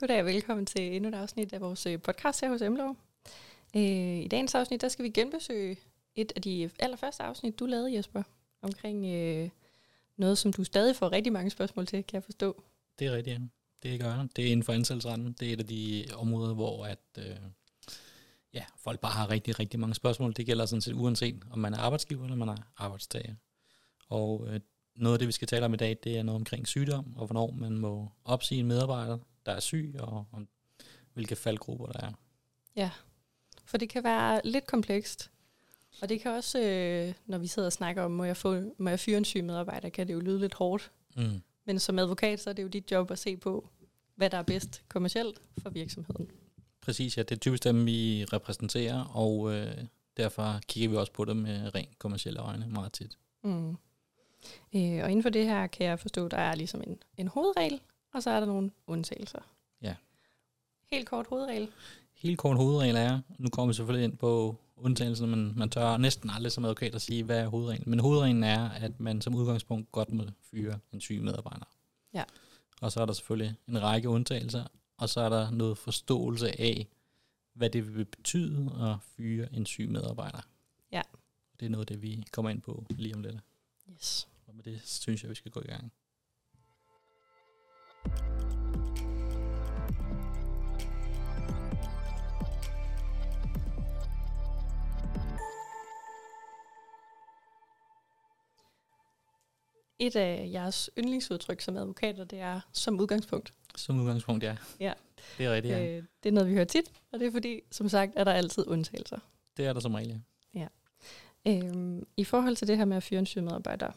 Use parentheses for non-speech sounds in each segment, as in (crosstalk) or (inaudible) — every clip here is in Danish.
Goddag og velkommen til endnu et afsnit af vores øh, podcast her hos Emlov. Øh, I dagens afsnit, der skal vi genbesøge et af de allerførste afsnit, du lavede, Jesper, omkring øh, noget, som du stadig får rigtig mange spørgsmål til, kan jeg forstå. Det er rigtigt, ja. Det gør jeg. Det er inden for ansættelsesretten. Det er et af de områder, hvor at, øh, ja, folk bare har rigtig, rigtig mange spørgsmål. Det gælder sådan set uanset, om man er arbejdsgiver eller man er arbejdstager. Og øh, noget af det, vi skal tale om i dag, det er noget omkring sygdom, og hvornår man må opsige en medarbejder, der er syg, og om hvilke faldgrupper der er. Ja, for det kan være lidt komplekst. Og det kan også, øh, når vi sidder og snakker om, må jeg, få, må jeg fyre en syg medarbejder, kan det jo lyde lidt hårdt. Mm. Men som advokat, så er det jo dit job at se på, hvad der er bedst kommercielt for virksomheden. Præcis, ja. Det er typisk dem, vi repræsenterer, og øh, derfor kigger vi også på det med rent kommercielle øjne meget tit. Mm. Øh, og inden for det her kan jeg forstå, at der er ligesom en, en hovedregel, og så er der nogle undtagelser. Ja. Helt kort hovedregel. Helt kort hovedregel er, nu kommer vi selvfølgelig ind på undtagelsen, men man tør næsten aldrig som advokat at sige, hvad er hovedreglen. Men hovedreglen er, at man som udgangspunkt godt må fyre en syg medarbejder. Ja. Og så er der selvfølgelig en række undtagelser, og så er der noget forståelse af, hvad det vil betyde at fyre en syg medarbejder. Ja. Det er noget det, vi kommer ind på lige om lidt. Yes. Og med det synes jeg, vi skal gå i gang. Et af jeres yndlingsudtryk som advokater, det er som udgangspunkt. Som udgangspunkt, ja. Ja. Det er rigtigt, ja. Øh, det er noget, vi hører tit, og det er fordi, som sagt, er der altid undtagelser. Det er der som regel, ja. Øhm, I forhold til det her med at fyre en syg medarbejder,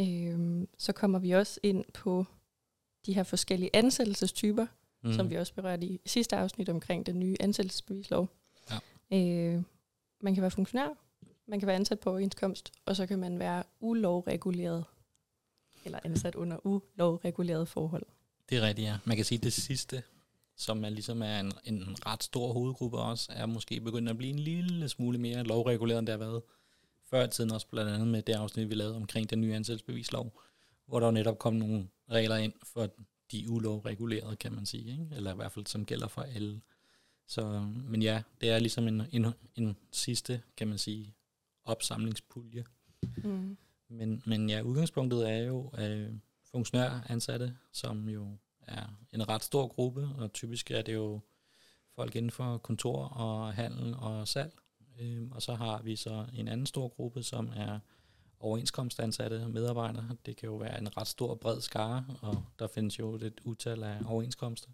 øhm, så kommer vi også ind på de her forskellige ansættelsestyper, mm. som vi også berørte i sidste afsnit omkring den nye ansættelsesbevislov. Ja. Øh, man kan være funktionær, man kan være ansat på overenskomst, og så kan man være ulovreguleret, eller ansat under ulovreguleret forhold. Det er rigtigt, ja. Man kan sige, at det sidste, som er ligesom er en, en ret stor hovedgruppe også, er måske begyndt at blive en lille smule mere lovreguleret, end det har været før i tiden, også blandt andet med det afsnit, vi lavede omkring den nye ansættelsesbevislov, hvor der netop kom nogle regler ind for de ulovregulerede, kan man sige, ikke? eller i hvert fald som gælder for alle. Så, men ja, det er ligesom en, en, en sidste, kan man sige, opsamlingspulje. Mm. Men, men ja, udgangspunktet er jo øh, funktionæransatte, som jo er en ret stor gruppe, og typisk er det jo folk inden for kontor og handel og salg. Øh, og så har vi så en anden stor gruppe, som er overenskomstansatte medarbejdere. Det kan jo være en ret stor bred skare, og der findes jo et utal af overenskomster.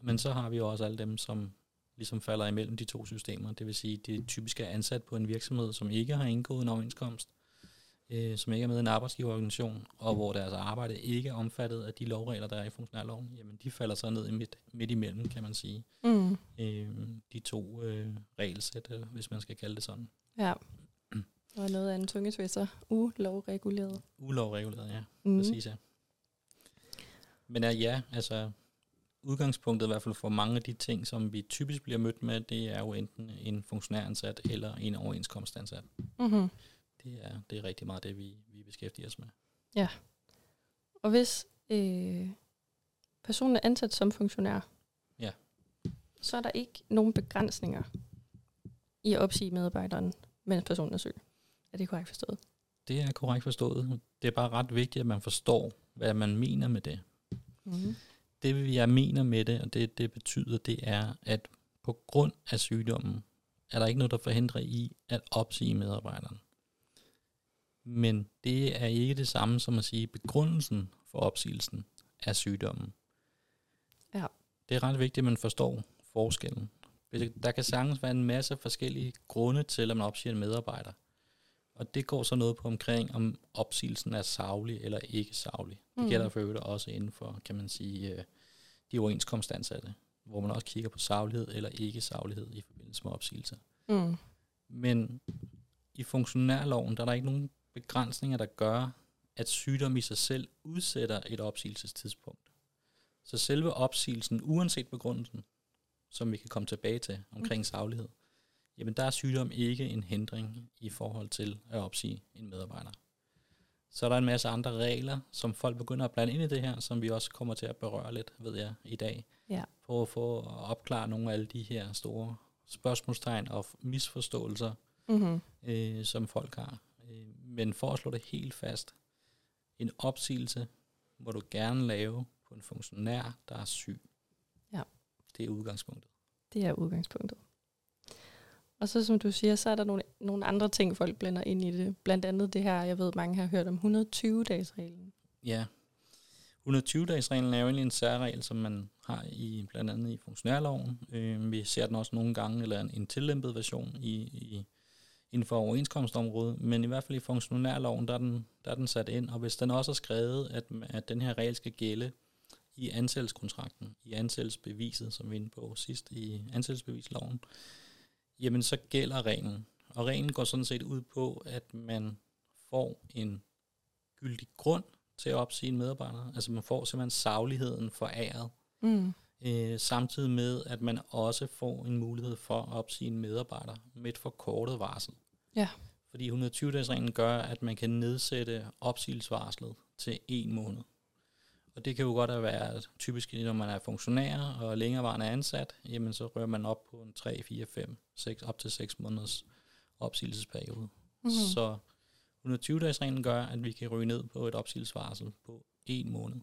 Men så har vi jo også alle dem, som ligesom falder imellem de to systemer. Det vil sige, det typisk er ansat på en virksomhed, som ikke har indgået en overenskomst, øh, som ikke er med i en arbejdsgiverorganisation, og hvor deres arbejde ikke er omfattet af de lovregler, der er i funktionærloven, jamen de falder så ned i midt, midt imellem, kan man sige. Mm. Øh, de to øh, regelsæt, øh, hvis man skal kalde det sådan. Ja. (clears throat) Og noget af en tungetvister. Ulovreguleret. Ulovreguleret, ja. Mm. Mm. Præcis, ja. Men er ja, altså udgangspunktet i hvert fald for mange af de ting, som vi typisk bliver mødt med, det er jo enten en funktionæransat eller en overenskomstansat. Mm-hmm. Det er, det er rigtig meget det, vi, vi beskæftiger os med. Og hvis øh, personen er ansat som funktionær, Ja. så er der ikke nogen begrænsninger i at opsige medarbejderen, mens personen er syg. Er det korrekt forstået? Det er korrekt forstået. Det er bare ret vigtigt, at man forstår, hvad man mener med det. Mm-hmm. Det, jeg mener med det, og det, det betyder, det er, at på grund af sygdommen, er der ikke noget, der forhindrer i at opsige medarbejderen. Men det er ikke det samme som at sige, at begrundelsen for opsigelsen er sygdommen. Ja. Det er ret vigtigt, at man forstår forskellen. Der kan sagtens være en masse forskellige grunde til, at man opsiger en medarbejder. Og det går så noget på omkring, om opsigelsen er savlig eller ikke savlig. Det Mm. gælder for øvrigt også inden for, kan man sige, øh, de overenskomstansatte, hvor man også kigger på savlighed eller ikke savlighed i forbindelse med opsigelse. Mm. Men i funktionærloven, der er der ikke nogen begrænsninger, der gør, at sygdom i sig selv udsætter et opsigelsestidspunkt. Så selve opsigelsen, uanset begrundelsen, som vi kan komme tilbage til omkring saglighed, jamen der er sygdom ikke en hindring i forhold til at opsige en medarbejder. Så er der en masse andre regler, som folk begynder at blande ind i det her, som vi også kommer til at berøre lidt, ved jeg, i dag. Ja. Prøv at få at opklare nogle af alle de her store spørgsmålstegn og misforståelser, Mm-hmm. øh, som folk har. Men for at slå det helt fast, en opsigelse må du gerne lave på en funktionær, der er syg. Ja. Det er udgangspunktet. Det er udgangspunktet. Og så som du siger, så er der nogle, nogle andre ting, folk blander ind i det. Blandt andet det her, jeg ved, mange har hørt om 120-dages-reglen. Ja. 120-dages-reglen er jo egentlig en særregel, som man har i blandt andet i funktionærloven. Øh, vi ser den også nogle gange, eller en, en tillæmpet version i, i, inden for overenskomstområdet, men i hvert fald i funktionærloven, der er den, der er den sat ind, og hvis den også er skrevet, at, at den her regel skal gælde i ansættelseskontrakten, i ansættelsesbeviset, som vi er inde på sidst i ansættelsesbevisloven, jamen så gælder reglen. Og reglen går sådan set ud på, at man får en gyldig grund til at opsige en medarbejder. Altså man får simpelthen sagligheden foræret, Mm. øh, samtidig med, at man også får en mulighed for at opsige en medarbejder med et forkortet varsel. Ja. Fordi 120-dages-reglen gør, at man kan nedsætte opsigelsesvarslet til en måned. Og det kan jo godt være typisk, når man er funktionær og længerevarende ansat, jamen så rører man op på en 3, 4, 5, 6, op til 6 måneders opsigelsesperiode. Mm-hmm. Så 120-dages-reglen gør, at vi kan ryge ned på et opsigelsesvarsel på en måned.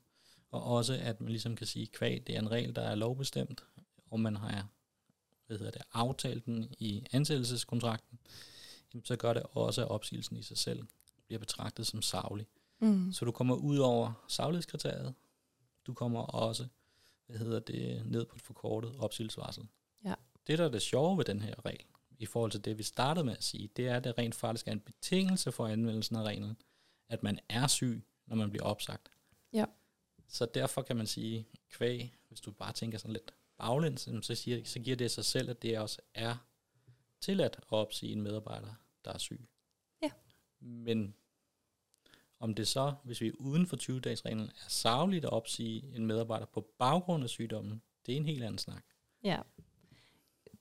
Og også, at man ligesom kan sige, kvæg, det er en regel, der er lovbestemt, og man har hvad hedder det, aftalt den i ansættelseskontrakten, så gør det også, at opsigelsen i sig selv bliver betragtet som savlig. Mm. Så du kommer ud over saglighedskriteriet, du kommer også hvad hedder det, ned på et forkortet opsigelsesvarsel. Ja. Det, der er det sjove ved den her regel, i forhold til det, vi startede med at sige, det er, at det rent faktisk er en betingelse for anvendelsen af reglen, at man er syg, når man bliver opsagt. Ja. Så derfor kan man sige, kvæg, hvis du bare tænker sådan lidt baglæns, så, siger, så giver det sig selv, at det også er tilladt at opsige en medarbejder, der er syg. Ja. Men om det så, hvis vi er uden for 20-dages-reglen, er savligt at opsige en medarbejder på baggrund af sygdommen, det er en helt anden snak. Ja.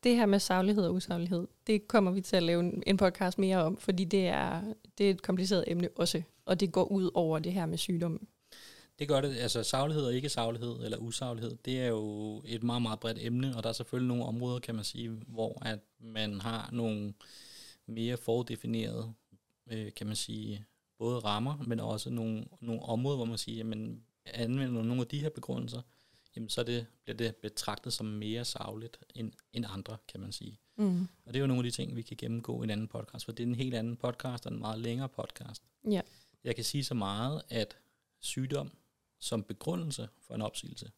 Det her med saglighed og usaglighed, det kommer vi til at lave en- en podcast mere om, fordi det er, det er et kompliceret emne også, og det går ud over det her med sygdom. Det gør det, altså saglighed og ikke saglighed, eller usaglighed, det er jo et meget, meget bredt emne, og der er selvfølgelig nogle områder, kan man sige, hvor at man har nogle mere fordefinerede, øh, kan man sige, både rammer, men også nogle, nogle områder, hvor man siger, jamen, anvender nogle af de her begrundelser, jamen så det, bliver det betragtet som mere sagligt end, end andre, kan man sige. Mm. Og det er jo nogle af de ting, vi kan gennemgå i en anden podcast, for det er en helt anden podcast og en meget længere podcast. Ja. Jeg kan sige så meget, at sygdom som begrundelse for en opsigelse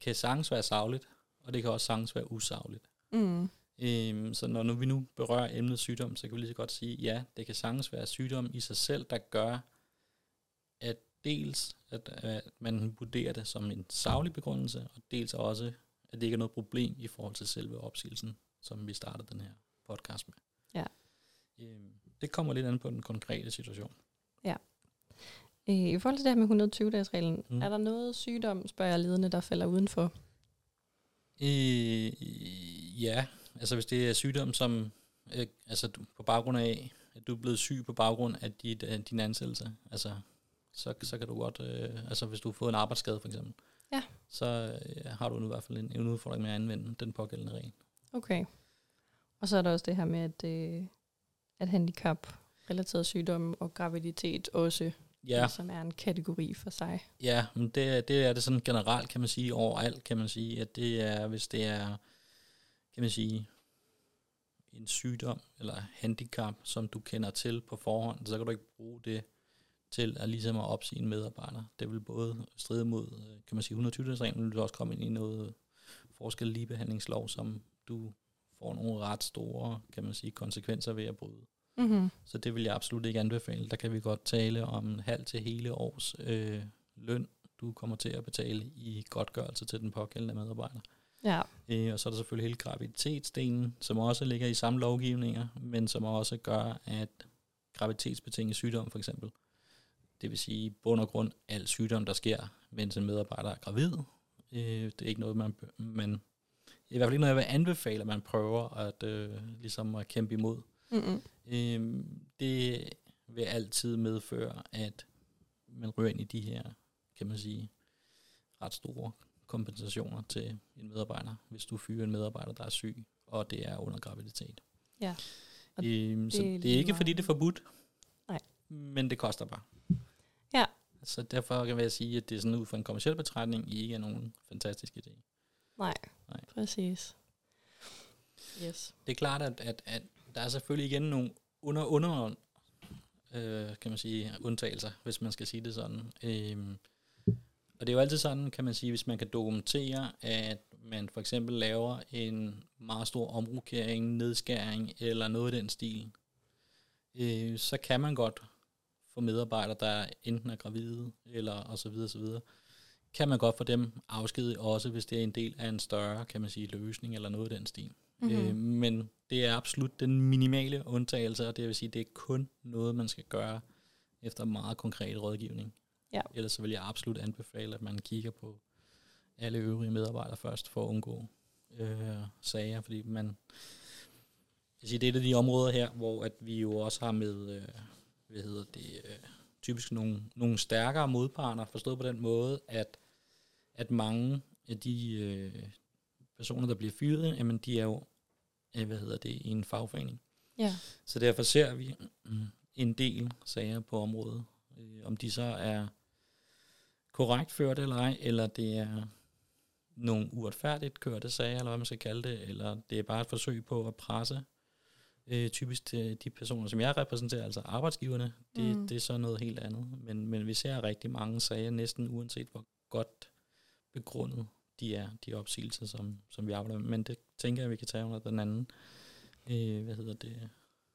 kan sagtens være savligt, og det kan også sagtens være usagligt. Mm. Øhm, så når nu vi nu berører emnet sygdom, så kan vi lige så godt sige, ja, det kan sagtens være sygdom i sig selv, der gør, at dels at, at man vurderer det som en savlig begrundelse, og dels også, at det ikke er noget problem i forhold til selve opsigelsen, som vi startede den her podcast med. Ja. Øhm, det kommer lidt an på den konkrete situation. Øh, I forhold til det her med 120-dages-reglen, Mm. er der noget sygdom, spørger jeg ledende, der falder udenfor? Øh, ja, altså hvis det er sygdom, som øh, altså du, på baggrund af, at du er blevet syg på baggrund af dit, øh, din ansættelse, altså så, så kan du godt, øh, altså hvis du har fået en arbejdsskade for eksempel, Ja. så øh, har du nu i hvert fald en, en udfordring med at anvende den pågældende regel. Okay. Og så er der også det her med, at, øh, at handicap, relateret sygdom og graviditet også, Ja, som er en kategori for sig. ja men det, er- det er det sådan generelt, kan man sige, overalt kan man sige, at det er, hvis det er, kan man sige, en sygdom eller handicap, som du kender til på forhånd, så kan du ikke bruge det til at ligesom at opsige en medarbejder. Det vil både stride mod, kan man sige, 120-dagsreglen, men du vil også komme ind i noget forskel ligebehandlingslov, som du får nogle ret store, kan man sige, konsekvenser ved at bryde. Mm-hmm. Så det vil jeg absolut ikke anbefale. Der kan vi godt tale om en halv til hele års øh, løn, du kommer til at betale i godtgørelse til den pågældende medarbejder. Ja. Øh, og så er der selvfølgelig hele graviditetsdelen, som også ligger i samme lovgivninger, men som også gør, at graviditetsbetinget sygdom for eksempel, det vil sige bund og grund al sygdom, der sker, mens en medarbejder er gravid, øh, det er ikke noget, man, man i hvert fald ikke noget, jeg vil anbefale, at man prøver at, øh, ligesom at kæmpe imod. Mm-hmm. Øhm, det vil altid medføre, at man ryger ind i de her, kan man sige, ret store kompensationer til en medarbejder, hvis du fyrer en medarbejder, der er syg, og det er under graviditet. Ja. Og Øhm, det så er det er ikke, fordi meget. det er forbudt. Nej. Men det koster bare. Ja. Så derfor kan jeg sige, at det er sådan ud fra en kommersiel betragtning ikke er nogen fantastisk idé. Nej, Nej. præcis. Yes. Det er klart, at, at, at der er selvfølgelig igen nogle under, under øh, kan man sige, undtagelser, hvis man skal sige det sådan. Øhm, og det er jo altid sådan, kan man sige, hvis man kan dokumentere, at man for eksempel laver en meget stor omrokering, nedskæring eller noget i den stil, øh, så kan man godt få medarbejdere, der enten er gravide eller og så videre, så videre, kan man godt få dem afskedet også, hvis det er en del af en større, kan man sige, løsning eller noget i den stil. Mm-hmm. Øh, men det er absolut den minimale undtagelse, og det vil sige, det er kun noget, man skal gøre efter meget konkret rådgivning. Ja. Ellers så vil jeg absolut anbefale, at man kigger på alle øvrige medarbejdere først, for at undgå øh, sager, fordi man, jeg siger, det er et af de områder her, hvor at vi jo også har med, øh, hvad hedder det, øh, typisk nogle, nogle stærkere modparter, forstået på den måde, at, at mange af de øh, personer, der bliver fyret, jamen de er jo, øh, hvad hedder det, i en fagforening. Ja. Så derfor ser vi mm, en del sager på området. Øh, om de så er korrekt ført eller ej, eller det er nogle uretfærdigt kørte sager, eller hvad man skal kalde det, eller det er bare et forsøg på at presse øh, typisk til de personer, som jeg repræsenterer, altså arbejdsgiverne, det, mm. det er så noget helt andet. Men, men vi ser rigtig mange sager, næsten uanset hvor godt begrundet de er, de opsigelser, som, som vi arbejder med. Men det tænker jeg, vi kan tage under den anden, øh, hvad hedder det,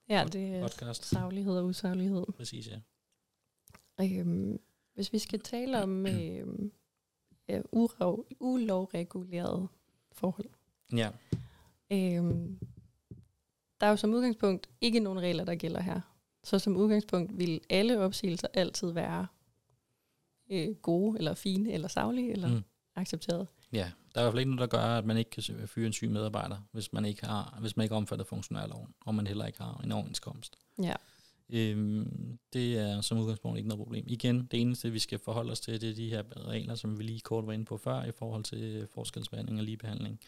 Ja, det er podcast. saglighed og usaglighed. Præcis, ja. Øhm, hvis vi skal tale om (clears throat) øhm, øh, urov, ulovregulerede forhold. Ja, Øhm, der er jo som udgangspunkt ikke nogen regler, der gælder her. Så som udgangspunkt vil alle opsigelser altid være øh, gode, eller fine, eller savlige, eller mm. accepteret. Ja. Der er i hvert fald ikke noget, der gør, at man ikke kan fyre en syg medarbejder, hvis man ikke har, hvis man ikke er omfattet af funktionærloven, og man heller ikke har en overenskomst. Ja. Øhm, det er som udgangspunkt ikke noget problem. Igen, det eneste, vi skal forholde os til, det er de her regler, som vi lige kort var inde på før, i forhold til forskelsbehandling og ligebehandling.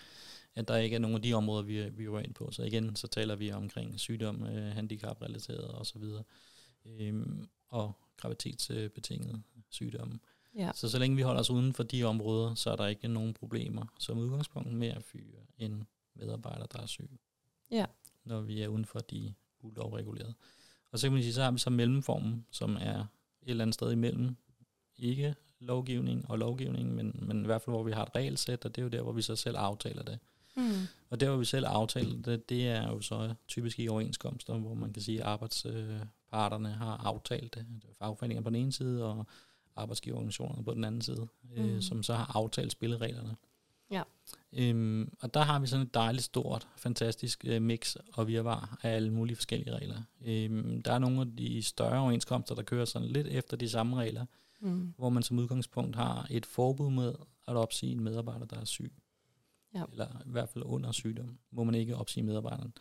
At der ikke er nogen af de områder, vi, vi var ind på. Så igen, så taler vi omkring sygdom, øh, handicap-relateret osv. Øhm, og graviditetsbetingede sygdomme. Ja. Så så længe vi holder os uden for de områder, så er der ikke nogen problemer som udgangspunkt med at fyre en medarbejder, der er syg. Ja. Når vi er uden for de ulovregulerede. Og så kan man sige, så har vi så mellemformen, som er et eller andet sted imellem. Ikke lovgivning og lovgivning, men, men i hvert fald, hvor vi har et regelsæt, og det er jo der, hvor vi så selv aftaler det. Mm. Og der, hvor vi selv aftaler det, det er jo så typisk i overenskomster, hvor man kan sige, at arbejdsparterne har aftalt det. Er fagforeninger på den ene side, og arbejdsgiverorganisationerne på den anden side. Mm. øh, som så har aftalt spillereglerne. Ja. Øhm, og der har vi sådan et dejligt stort, fantastisk øh, mix og virvar af alle mulige forskellige regler. Øhm, der er nogle af de større overenskomster, der kører sådan lidt efter de samme regler, Mm. hvor man som udgangspunkt har et forbud med at opsige en medarbejder, der er syg. Ja. Eller i hvert fald under sygdom, må man ikke opsige medarbejderen,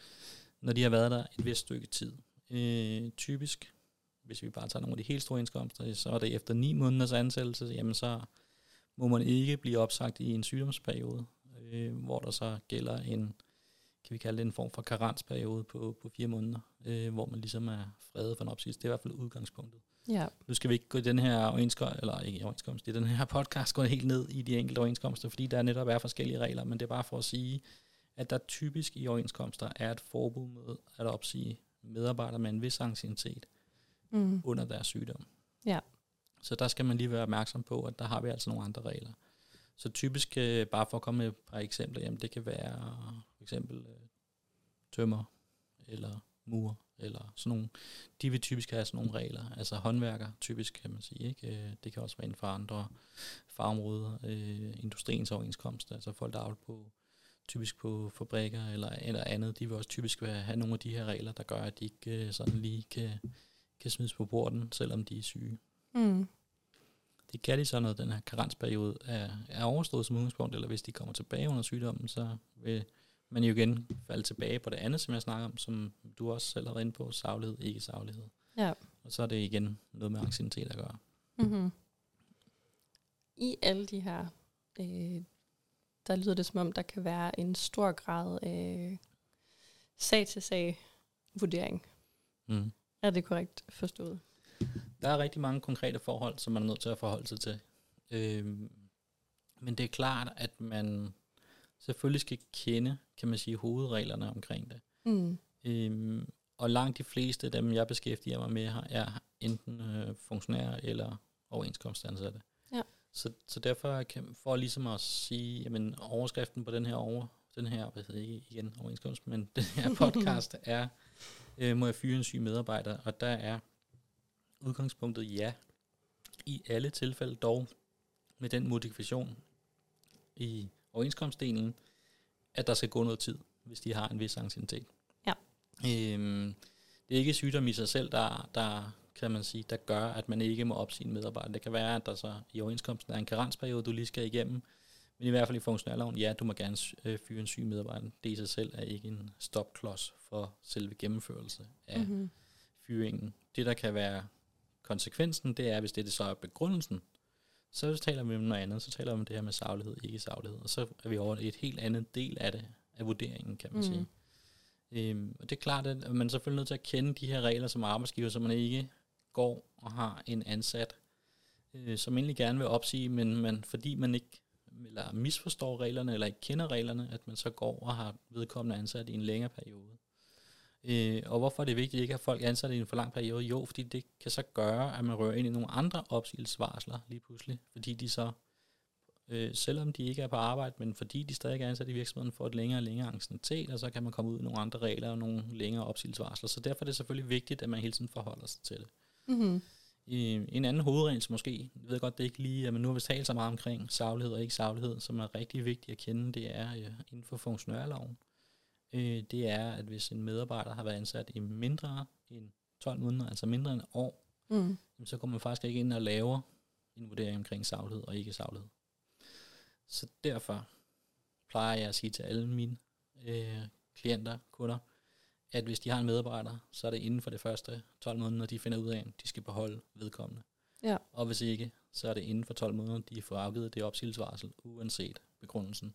når de har været der et vist stykke tid. Øh, typisk, hvis vi bare tager nogle af de helt store indkomster, så er det efter ni måneders ansættelse, jamen så må man ikke blive opsagt i en sygdomsperiode, øh, hvor der så gælder en, kan vi kalde det en form for karensperiode på, på fire måneder, øh, hvor man ligesom er fredet for en opsigelse. Det er i hvert fald udgangspunktet. Ja. Nu skal vi ikke gå i den her overenskomst, eller ikke overenskomst, det er den her podcast, gå helt ned i de enkelte overenskomster, fordi der netop er forskellige regler, men det er bare for at sige, at der typisk i overenskomster er et forbud med at opsige medarbejdere med en vis anciennitet Mm. under deres sygdom. Ja. Så der skal man lige være opmærksom på, at der har vi altså nogle andre regler. Så typisk, øh, bare for at komme med et par eksempler, jamen det kan være for eksempel øh, tømmer, eller mur, eller sådan nogle. De vil typisk have sådan nogle regler. Altså håndværker, typisk kan man sige. Ikke? Øh, Det kan også være inden for andre fagområder. Øh, industriens overenskomst, altså folk, der arbejder på typisk på fabrikker eller, eller andet, de vil også typisk have nogle af de her regler, der gør, at de ikke øh, sådan lige kan, kan smides på borden, selvom de er syge. Mm. Det kan de så, når den her karensperiode er, er overstået som udgangspunkt, eller hvis de kommer tilbage under sygdommen, så vil man jo igen falde tilbage på det andet, som jeg snakker om, som du også selv har været inde på, saglighed, ikke saglighed. Ja. Og så er det igen noget med anciennitet at gøre. Mm-hmm. I alle de her øh, der lyder det som om, der kan være en stor grad af sag-til-sag vurdering. Mm. Er det korrekt forstået? Der er rigtig mange konkrete forhold, som man er nødt til at forholde sig til. Øhm, men det er klart, at man selvfølgelig skal kende, kan man sige, hovedreglerne omkring det. Mm. Øhm, og langt de fleste af dem, jeg beskæftiger mig med, her, er enten øh, funktionærer eller overenskomstansatte. Ja. Så, så derfor kan, for ligesom at sige, jamen overskriften på den her over, den her, hvad hedder ikke igen overenskomst, men den her (laughs) podcast er, øh, må jeg fyre en syg medarbejder, og der er udgangspunktet ja, i alle tilfælde dog med den modifikation i overenskomstdelen, at der skal gå noget tid, hvis de har en vis anciennitet. Ja. Øhm, det er ikke sygdom i sig selv, der, der kan man sige, der gør, at man ikke må opsige en medarbejder. Det kan være, at der så i overenskomsten er en karensperiode, du lige skal igennem, men i hvert fald i funktionærloven, ja, du må gerne øh, fyre en syg medarbejder. Det i sig selv er ikke en stopklods for selve gennemførelse af Mm-hmm. fyringen. Det, der kan være konsekvensen, det er, hvis det, det så er begrundelsen, så taler vi om noget andet. Så taler vi om det her med saglighed, ikke saglighed. Og så er vi over i et helt andet del af det, af vurderingen, kan man Mm. sige. Øhm, og det er klart, at man er selvfølgelig nødt til at kende de her regler som arbejdsgiver, så man ikke går og har en ansat, øh, som egentlig gerne vil opsige, men man, fordi man ikke eller misforstår reglerne, eller ikke kender reglerne, at man så går og har vedkommende ansat i en længere periode. Øh, og hvorfor er det vigtigt ikke at have folk ansat i en for lang periode? Jo, fordi det kan så gøre, at man rører ind i nogle andre opsigelsesvarsler lige pludselig, fordi de så, øh, selvom de ikke er på arbejde, men fordi de stadig er ansat i virksomheden, får et længere og længere anciennitet, og så kan man komme ud i nogle andre regler og nogle længere opsigelsesvarsler. Så derfor er det selvfølgelig vigtigt, at man hele tiden forholder sig til det. Mm-hmm. Øh, en anden hovedregel måske, jeg ved godt, det ikke lige, man nu har vist talt så meget omkring saglighed og ikke saglighed, som er rigtig vigtigt at kende, det er øh, inden for funktionærloven. Øh, det er, at hvis en medarbejder har været ansat i mindre end 12 måneder, altså mindre end et år, Mm. så går man faktisk ikke ind og laver en vurdering omkring saglighed og ikke saglighed. Så derfor plejer jeg at sige til alle mine øh, klienter, kunder, at hvis de har en medarbejder, så er det inden for det første 12 måneder, de finder ud af, at de skal beholde vedkommende. Ja. Og hvis ikke, så er det inden for 12 måneder, de får afgivet det opsigelsesvarsel, uanset begrundelsen.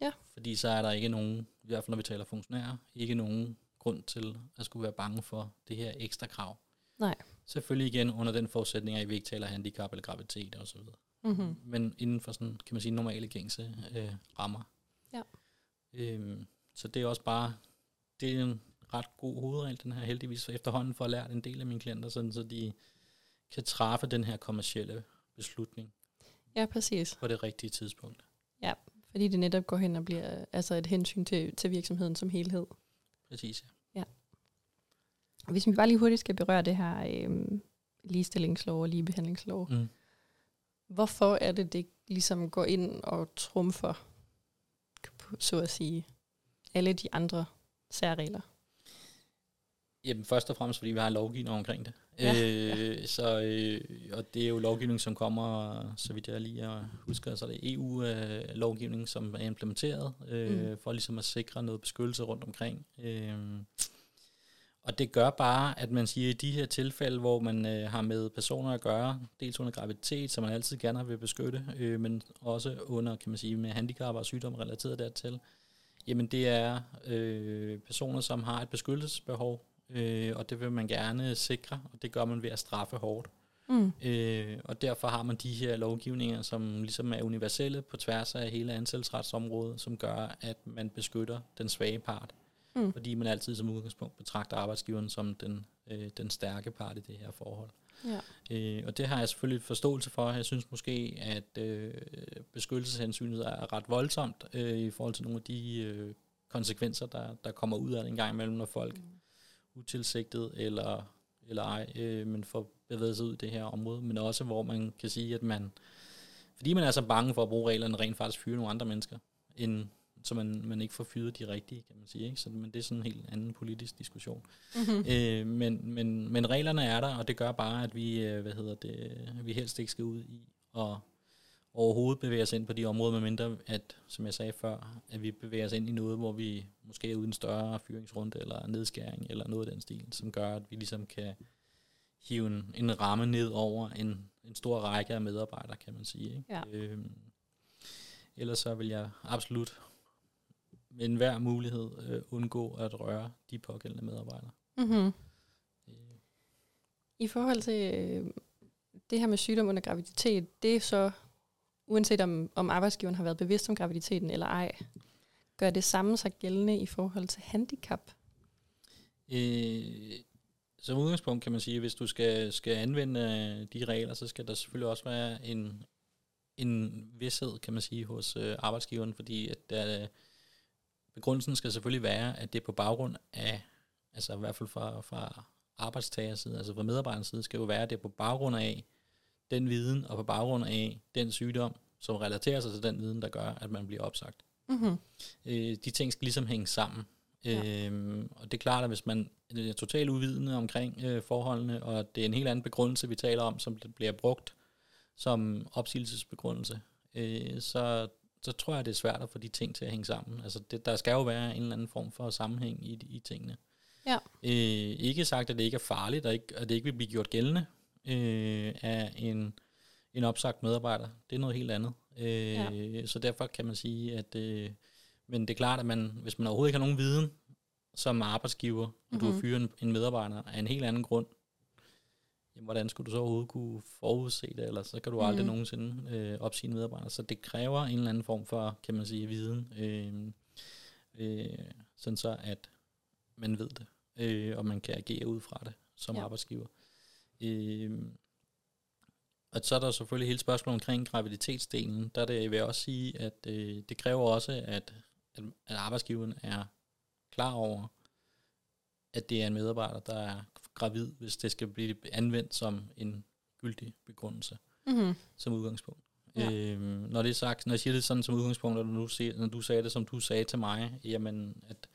Ja. Fordi så er der ikke nogen, i hvert fald når vi taler funktionærer, ikke nogen grund til at skulle være bange for det her ekstra krav. Nej. Selvfølgelig igen under den forudsætning, at vi ikke taler handicap eller graviditet og så videre. Mm-hmm. Men inden for sådan, kan man sige, normale gængse øh, rammer. Ja. Øhm, så det er også bare, det er en ret god hovedregel, den her heldigvis for efterhånden for at lære en del af mine klienter, sådan, så de kan træffe den her kommercielle beslutning Ja, præcis. på det rigtige tidspunkt. Fordi det netop går hen og bliver altså et hensyn til, til virksomheden som helhed. Præcis, ja. Hvis vi bare lige hurtigt skal berøre det her øhm, ligestillingslov og ligebehandlingslov. Mm. Hvorfor er det, det ligesom går ind og trumfer, så at sige, alle de andre særregler? Jamen først og fremmest, fordi vi har en lovgivning omkring det. Ja, øh, Så, øh, og det er jo lovgivning, som kommer, så vidt jeg lige har husket, så er det EU-lovgivning, som er implementeret, øh, mm. for ligesom at sikre noget beskyttelse rundt omkring. Øh, og det gør bare, at man siger, at i de her tilfælde, hvor man øh, har med personer at gøre, dels under graviditet, som man altid gerne vil beskytte, øh, men også under, kan man sige, med handicap og sygdom relateret dertil, jamen det er øh, personer, som har et beskyttelsesbehov, øh, og det vil man gerne sikre, og det gør man ved at straffe hårdt. Mm. Øh, og derfor har man de her lovgivninger, som ligesom er universelle på tværs af hele ansættelsesretsområdet, som gør, at man beskytter den svage part. Mm. Fordi man altid som udgangspunkt betragter arbejdsgiveren som den, øh, den stærke part i det her forhold. Ja. Øh, og det har jeg selvfølgelig forståelse for. Jeg synes måske, at øh, beskyttelseshensynet er ret voldsomt øh, i forhold til nogle af de øh, konsekvenser, der, der kommer ud af det en gang imellem, når folk Mm. Utilsigtet eller, eller ej, øh, men får bevæget sig ud i det her område. Men også hvor man kan sige, at man, fordi man er så bange for at bruge reglerne, rent faktisk fyre nogle andre mennesker, end, så man, man ikke får fyret de rigtige, kan man sige. Ikke? Så, men det er sådan en helt anden politisk diskussion. Mm-hmm. Øh, men, men, men reglerne er der, og det gør bare, at vi, øh, hvad hedder det, vi helst ikke skal ud i og overhovedet bevæge os ind på de områder, medmindre at, som jeg sagde før, at vi bevæger os ind i noget, hvor vi måske er uden en større fyringsrunde eller nedskæring eller noget af den stil, som gør, at vi ligesom kan hive en, en ramme ned over en, en stor række af medarbejdere, kan man sige. Ikke? Ja. Øhm, Ellers så vil jeg absolut med enhver mulighed øh, undgå at røre de pågældende medarbejdere. Mm-hmm. Øh, I forhold til øh, det her med sygdom under graviditet, det er så, uanset om, om arbejdsgiveren har været bevidst om graviditeten eller ej, gør det samme sig gældende i forhold til handicap? Øh, som udgangspunkt kan man sige, at hvis du skal, skal anvende øh, de regler, så skal der selvfølgelig også være en, en vidshed, kan man sige, hos øh, arbejdsgiveren, fordi at der, begrundelsen skal selvfølgelig være, at det er på baggrund af, altså i hvert fald fra, fra arbejdstagers side, altså fra medarbejderens side, skal jo være, at det er på baggrund af den viden, og på baggrund af den sygdom, som relaterer sig til den viden, der gør, at man bliver opsagt. Mm-hmm. Øh, de ting skal ligesom hænge sammen. Ja. Øhm, og det er klart, at hvis man er totalt uvidende omkring øh, forholdene, og det er en helt anden begrundelse, vi taler om, som bliver brugt som opsigelsesbegrundelse, øh, så, så tror jeg, det er svært at få de ting til at hænge sammen. Altså det, der skal jo være en eller anden form for sammenhæng i, i tingene. Ja. Øh, ikke sagt, at det ikke er farligt, og ikke, at det ikke vil blive gjort gældende øh, af en, en opsagt medarbejder. Det er noget helt andet. Øh, ja. Så derfor kan man sige, at... Øh, men det er klart, at man, hvis man overhovedet ikke har nogen viden som arbejdsgiver, og mm-hmm. du Mhm. fyret en, en medarbejder af en helt anden grund, jamen, hvordan skulle du så overhovedet kunne forudse det, eller så kan du aldrig Mhm. nogensinde øh, opsige en medarbejder. Så det kræver en eller anden form for, kan man sige, viden, øh, øh, sådan så at man ved det, øh, og man kan agere ud fra det som ja. arbejdsgiver. Øh, og så er der selvfølgelig hele spørgsmålet omkring graviditetsdelen. Der er det, vil jeg også sige, at øh, det kræver også, at, at, at arbejdsgiveren er klar over, at det er en medarbejder, der er gravid, hvis det skal blive anvendt som en gyldig begrundelse Mm-hmm. som udgangspunkt. Ja. Øhm, når det er sagt, når jeg siger det sådan som udgangspunkt, og når du, siger, når du sagde det, som du sagde til mig, jamen, at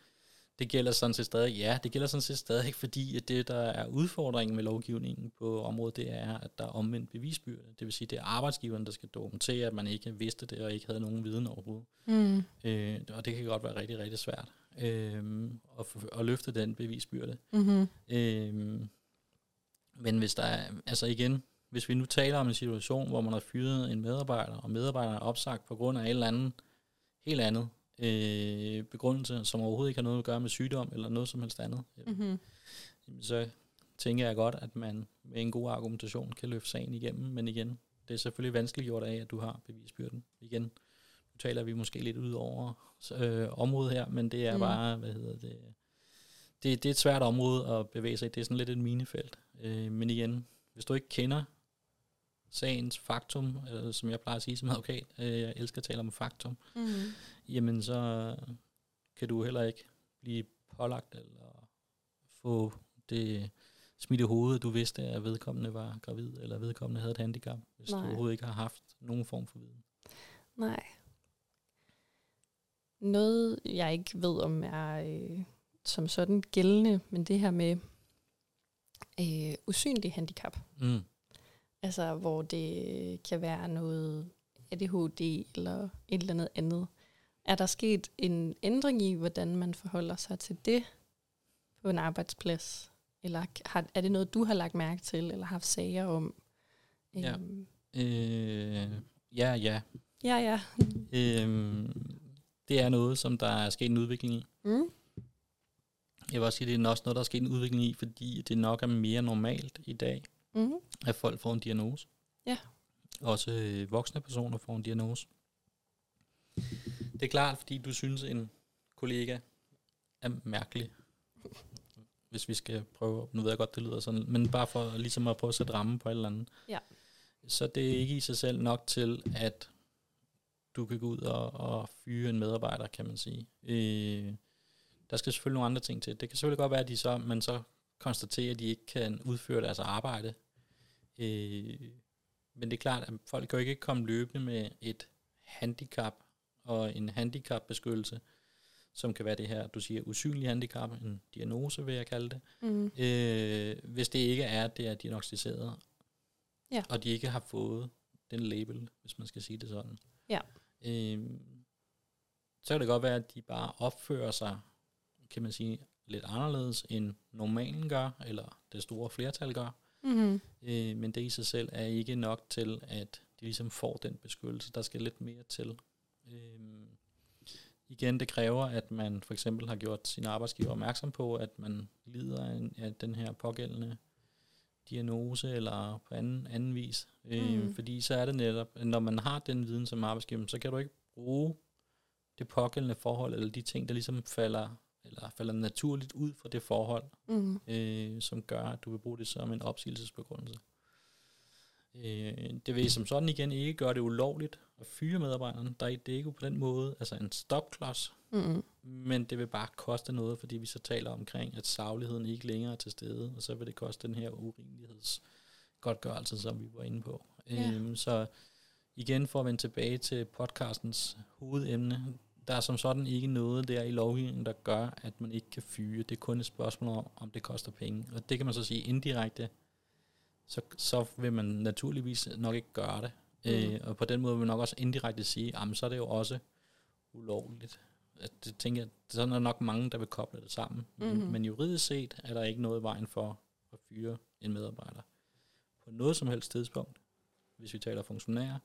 det gælder sådan set stadig, ja, det gælder sådan set stadig ikke, fordi at det, der er udfordringen med lovgivningen på området, det er, at der er omvendt bevisbyrde. Det vil sige, det er arbejdsgiveren, der skal dokumentere, at man ikke vidste det, og ikke havde nogen viden overhovedet. Mm. Øh, og det kan godt være rigtig, rigtig svært øh, at, at løfte den bevisbyrde. Mm-hmm. Øhm, men hvis der er, altså igen, hvis vi nu taler om en situation, hvor man har fyret en medarbejder, og medarbejderen er opsagt på grund af et eller andet, helt andet øh, begrundelse, som overhovedet ikke har noget at gøre med sygdom eller noget som helst andet, Mm-hmm. jamen, så tænker jeg godt, at man med en god argumentation kan løfte sagen igennem, men igen, det er selvfølgelig vanskeligt gjort af, at du har bevisbyrden. Igen, nu taler vi måske lidt ud over øh, området her, men det er Mm. mm. bare, hvad hedder det, det, det er et svært område at bevæge sig i. Det er sådan lidt et minefelt. Øh, men igen, hvis du ikke kender sagens faktum, eller som jeg plejer at sige som advokat, øh, jeg elsker at tale om faktum, Mm-hmm. jamen så kan du heller ikke blive pålagt eller få det smidt i hovedet, du vidste, at vedkommende var gravid, eller vedkommende havde et handicap, hvis Nej. du overhovedet ikke har haft nogen form for viden. Nej. Noget, jeg ikke ved om er øh, som sådan gældende, men det her med øh, usynlig handicap. Mm. Altså, hvor det kan være noget ADHD eller et eller andet andet. Er der sket en ændring i, hvordan man forholder sig til det på en arbejdsplads? Eller har, er det noget, du har lagt mærke til, eller haft sager om? Ja. Øhm, Øh, ja, ja. ja, ja. Øhm, det er noget, som der er sket en udvikling i. Mm. Jeg vil også sige, at det er også noget, der er sket en udvikling i, fordi det nok er mere normalt i dag, Mm. at folk får en diagnose. Ja. Også øh, voksne personer får en diagnose. Det er klart, fordi du synes, en kollega er mærkelig. (laughs) Hvis vi skal prøve, nu ved jeg godt, det lyder sådan, men bare for ligesom at prøve at sætte ramme på et eller andet. Ja. Så det er ikke i sig selv nok til, at du kan gå ud og, og fyre en medarbejder, kan man sige. Øh, der skal selvfølgelig nogle andre ting til. Det kan selvfølgelig godt være, at de så, man så konstaterer, at de ikke kan udføre deres arbejde. Øh, men det er klart, at folk kan jo ikke komme løbende med et handicap og en handicapbeskyttelse, som kan være det her, du siger, usynlig handicap, en diagnose vil jeg kalde det, Mm. øh, hvis det ikke er, at det er diagnostiseret, Ja. og de ikke har fået den label, hvis man skal sige det sådan. Ja. Øh, så kan det godt være, at de bare opfører sig, kan man sige, lidt anderledes end normalen gør, eller det store flertal gør. Mm-hmm. Øh, men det i sig selv er ikke nok til, at de ligesom får den beskyttelse. Der skal lidt mere til. Øhm, igen, det kræver, at man for eksempel har gjort sin arbejdsgiver opmærksom på, at man lider af, en, af den her pågældende diagnose eller på anden, anden vis. Øh, Mm. Fordi så er det netop, når man har den viden som arbejdsgiver, så kan du ikke bruge det pågældende forhold, eller de ting, der ligesom falder, eller falder naturligt ud fra det forhold, Mm. øh, som gør, at du vil bruge det som en opsigelsesbegrundelse. Øh, det vil som sådan igen ikke gøre det ulovligt at fyre medarbejderen. Der er det er ikke på den måde altså en stopklods, Mm. men det vil bare koste noget, fordi vi så taler omkring, at sagligheden ikke længere er til stede, og så vil det koste den her urimelighedsgodtgørelse, som vi var inde på. Ja. Øhm, så igen for at vende tilbage til podcastens hovedemne, der er som sådan ikke noget der i lovgivningen, der gør, at man ikke kan fyre. Det er kun et spørgsmål om, om det koster penge. Og det kan man så sige indirekte, så, så vil man naturligvis nok ikke gøre det. Mm. Øh, og på den måde vil man nok også indirekte sige, at så er det jo også ulovligt. At det tænker jeg, sådan er nok mange, der vil koble det sammen. Mm-hmm. Mhm. Men, men juridisk set er der ikke noget i vejen for at fyre en medarbejder på noget som helst tidspunkt. Hvis vi taler funktionærer,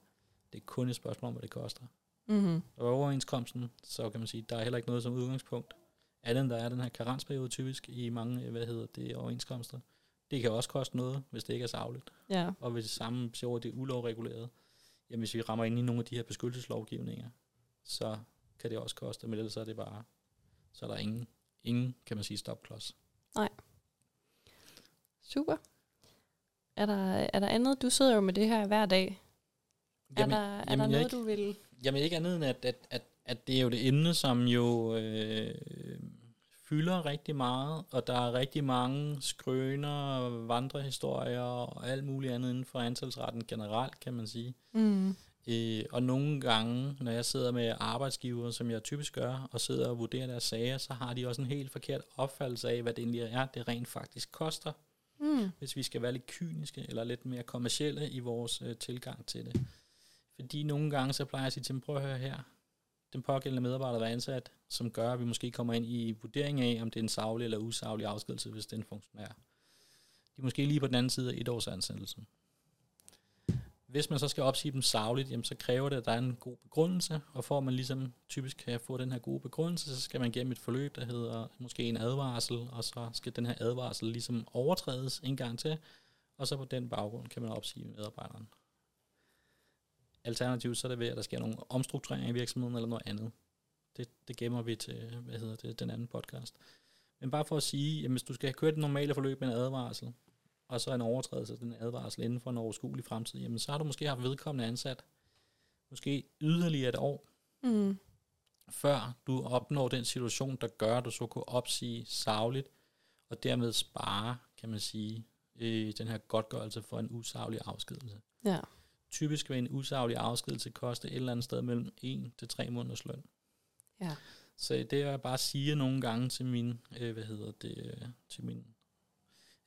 det er kun et spørgsmål om, hvad det koster. Mm. Og overenskomsten, så kan man sige, der er heller ikke noget som udgangspunkt. Andet end der er den her karensperiode typisk i mange, hvad hedder det, overenskomster. Det kan også koste noget, hvis det ikke er savligt. Ja. Og hvis det samme at det er ulovreguleret, jamen hvis vi rammer ind i nogle af de her beskyttelseslovgivninger, så kan det også koste, men ellers er det bare, så er der ingen, ingen kan man sige, stopklods. Super. Er der, er der andet? Du sidder jo med det her hver dag. Jamen, er der, er der noget, ikke- du vil... Jamen ikke andet end, at, at, at, at det er jo det emne, som jo øh, fylder rigtig meget, og der er rigtig mange skrøner, vandrehistorier og alt muligt andet inden for antalsretten generelt, kan man sige. Mm. Øh, og nogle gange, når jeg sidder med arbejdsgivere, som jeg typisk gør, og sidder og vurderer deres sager, så har de også en helt forkert opfattelse af, hvad det egentlig er, det rent faktisk koster, Mm. hvis vi skal være lidt kyniske eller lidt mere kommercielle i vores øh, tilgang til det. Fordi nogle gange, så plejer jeg at sige til dem, prøv at høre her, den pågældende medarbejder, der er ansat, som gør, at vi måske kommer ind i vurdering af, om det er en savlig eller usaglig afskedelse, hvis det er funktionær. De er måske lige på den anden side af et års ansættelse. Hvis man så skal opsige dem savligt, jamen, så kræver det, at der er en god begrundelse, og for at man ligesom typisk kan få den her gode begrundelse, så skal man gennem et forløb, der hedder måske en advarsel, og så skal den her advarsel ligesom overtrædes en gang til, og så på den baggrund kan man opsige medarbejderen. Alternativt så er det ved, at der sker nogle omstruktureringer i virksomheden eller noget andet. Det, det gemmer vi til, hvad hedder det, den anden podcast. Men bare for at sige, at hvis du skal have kørt et normale forløb med en advarsel, og så en overtrædelse af den advarsel inden for en overskuelig fremtid, jamen så har du måske haft vedkommende ansat måske yderligere et år, Mm. før du opnår den situation, der gør, at du så kunne opsige savligt, og dermed spare, kan man sige, øh, den her godtgørelse for en usaglig afskedelse. Ja. Typisk vil en usaglig afskedelse koste et eller andet sted mellem 1 til 3 måneders løn. Ja. Så det jeg bare siger nogle gange til mine, øh, hvad hedder det, øh, til mine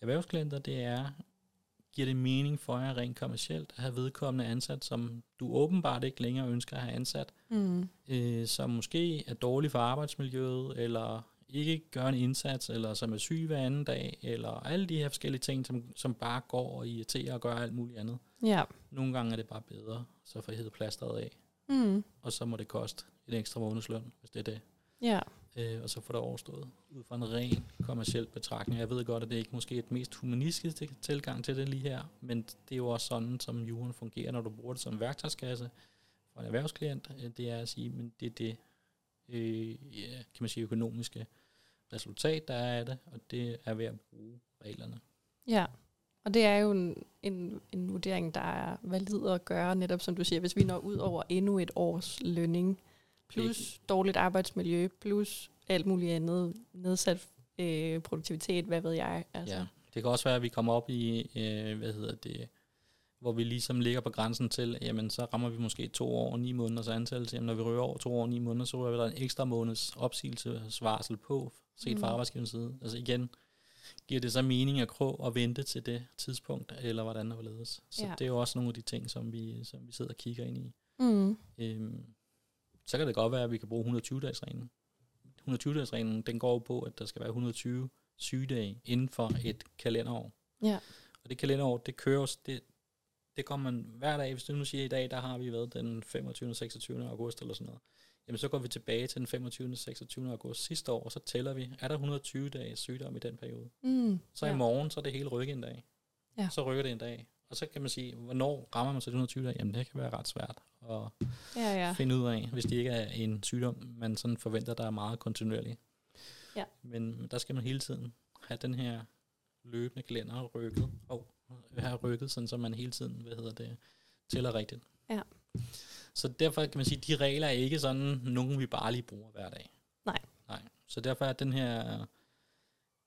erhvervsklienter, det er, giver det mening for jer rent kommercielt at have vedkommende ansat, som du åbenbart ikke længere ønsker at have ansat, Mm. øh, som måske er dårlig for arbejdsmiljøet, eller ikke gør en indsats, eller som er syg hver anden dag, eller alle de her forskellige ting, som, som bare går og irriterer og gør alt muligt andet. Ja. Nogle gange er det bare bedre, så får hævet plasteret af, Mm. og så må det koste en ekstra månedsløn, hvis det er det. Ja. Øh, og så får det overstået ud fra en ren kommersiel betragtning. Jeg ved godt, at det ikke måske er et mest humanistiske tilgang til det lige her, men det er jo også sådan, som jorden fungerer, når du bruger det som værktøjskasse for en erhvervsklient. Øh, Det er at sige, men det er det øh, ja, kan man sige, økonomiske resultat, der er af det, og det er ved at bruge reglerne. Ja. Og det er jo en, en, en vurdering, der er valid at gøre, netop som du siger, hvis vi når ud over endnu et års lønning, plus dårligt arbejdsmiljø, plus alt muligt andet, nedsat øh, produktivitet, hvad ved jeg. Altså. Ja. Det kan også være, at vi kommer op i, øh, hvad hedder det, hvor vi ligesom ligger på grænsen til, jamen så rammer vi måske to år og ni måneders ansættelse. Jamen når vi rører over to år og ni måneder, så rører der en ekstra måneds opsigelsesvarsel på, set fra Mm. arbejdsgiverens side. Altså igen, giver det så mening at krå og vente til det tidspunkt, eller hvordan det ledes. Så Ja. det er jo også nogle af de ting, som vi, som vi sidder og kigger ind i. Mm. Øhm, så kan det godt være, at vi kan bruge 120-dagsreglen. 120-dagsreglen, den går på, at der skal være 120 sygedage inden for et kalenderår. Ja. Og det kalenderår, det kører, jo- det, det går man hver dag. Hvis du nu siger, at i dag, der har vi været den 25. og 26. august eller sådan noget. Jamen så går vi tilbage til den 25. og 26. august sidste år, og så tæller vi, er der 120 dages sygdom i den periode? Mm. Så ja. i morgen, så er det hele rykket en dag. Ja. Så rykker det en dag. Og så kan man sige, hvornår rammer man så de 120 dage? Jamen det kan være ret svært at Ja, ja. finde ud af, hvis det ikke er en sygdom, man sådan forventer, der er meget kontinuerlig. Ja. Men der skal man hele tiden have den her løbende kalender rykket, og have rykket, sådan så man hele tiden, hvad hedder det, tæller rigtigt. Ja. Så derfor kan man sige, at de regler er ikke sådan nogen, vi bare lige bruger hver dag. Nej. Nej. Så derfor er den her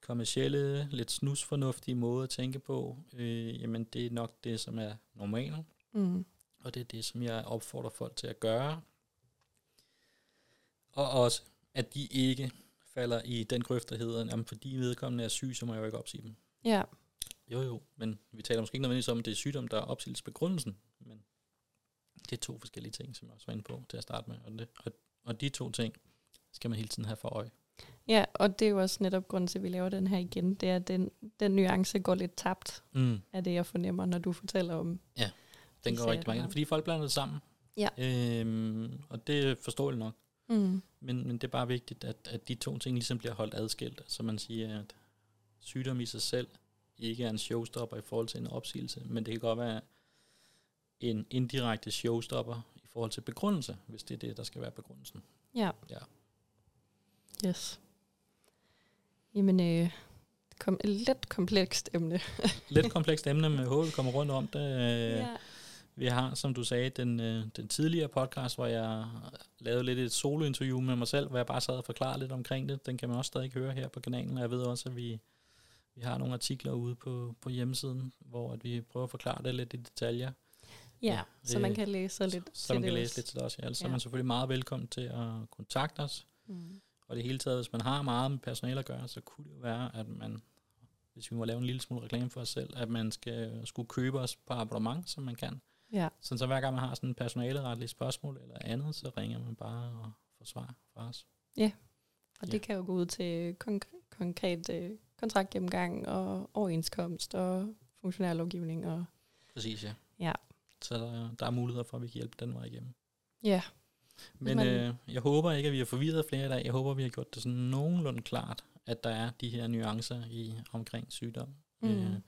kommercielle, lidt snusfornuftige måde at tænke på, øh, jamen det er nok det, som er normalt, Mm. og det er det, som jeg opfordrer folk til at gøre. Og også, at de ikke falder i den grøft, der hedder, jamen fordi vedkommende er syg, så må jeg jo ikke opsige dem. Ja. Jo jo, men vi taler måske ikke nødvendigvis om, at det er sygdom, der er opsigelsesbegrundelsen, men det er to forskellige ting, som jeg også var inde på til at starte med. Og, det, og, og de to ting skal man hele tiden have for øje. Ja, og det er jo også netop grunden til, at vi laver den her igen. Det er, at den, den nuance går lidt tabt Mm. af det, jeg fornemmer, når du fortæller om Den de går rigtig mange, fordi folk blander det sammen. Ja. Øhm, og det er forståeligt nok. Mm. Men, men det er bare vigtigt, at, at de to ting ligesom bliver holdt adskilt. Så man siger, at sygdom i sig selv ikke er en showstopper i forhold til en opsigelse, men det kan godt være en indirekte showstopper i forhold til begrundelse, hvis det er det, der skal være begrundelsen. Ja. Ja. Yes. Jamen, øh, kom, et lidt komplekst emne. (laughs) Lidt komplekst emne, håber, vi kommer rundt om det. Øh, ja. Vi har, som du sagde, den, øh, den tidligere podcast, hvor jeg lavede lidt et solointerview med mig selv, hvor jeg bare sad og forklarede lidt omkring det. Den kan man også stadig høre her på kanalen, og jeg ved også, at vi, vi har nogle artikler ude på, på hjemmesiden, hvor at vi prøver at forklare det lidt i detaljer. ja, så man kan læse lidt så til man kan det læse også. lidt til også. Ja. Så Ja. er man selvfølgelig meget velkommen til at kontakte os. Mm. Og det hele taget, hvis man har meget med personale at gøre, så kunne det jo være, at man, hvis vi må lave en lille smule reklame for os selv, at man skal skulle købe os på abonnement, som man kan. Ja, Så, så hver gang man har sådan en personaleretligt spørgsmål eller andet, så ringer man bare og får svar fra os. og Ja. det kan jo gå ud til konk- konkret øh, kontraktgennemgang og overenskomst og funktionærlovgivning. Og, Præcis, ja. Ja. Så der, der er muligheder for, at vi kan hjælpe den vej igennem. ja, Men man- øh, jeg håber ikke, at vi har forvirret flere i dag. Jeg håber, vi har gjort det sådan nogenlunde klart, at der er de her nuancer i omkring sygdom. Mm. Øh,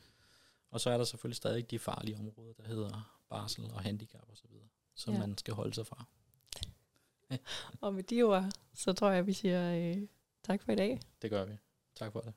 og så er der selvfølgelig stadig de farlige områder, der hedder barsel og handicap osv., som Ja. man skal holde sig fra. og med de ord, så tror jeg, vi siger øh, tak for i dag. Det gør vi. Tak for det.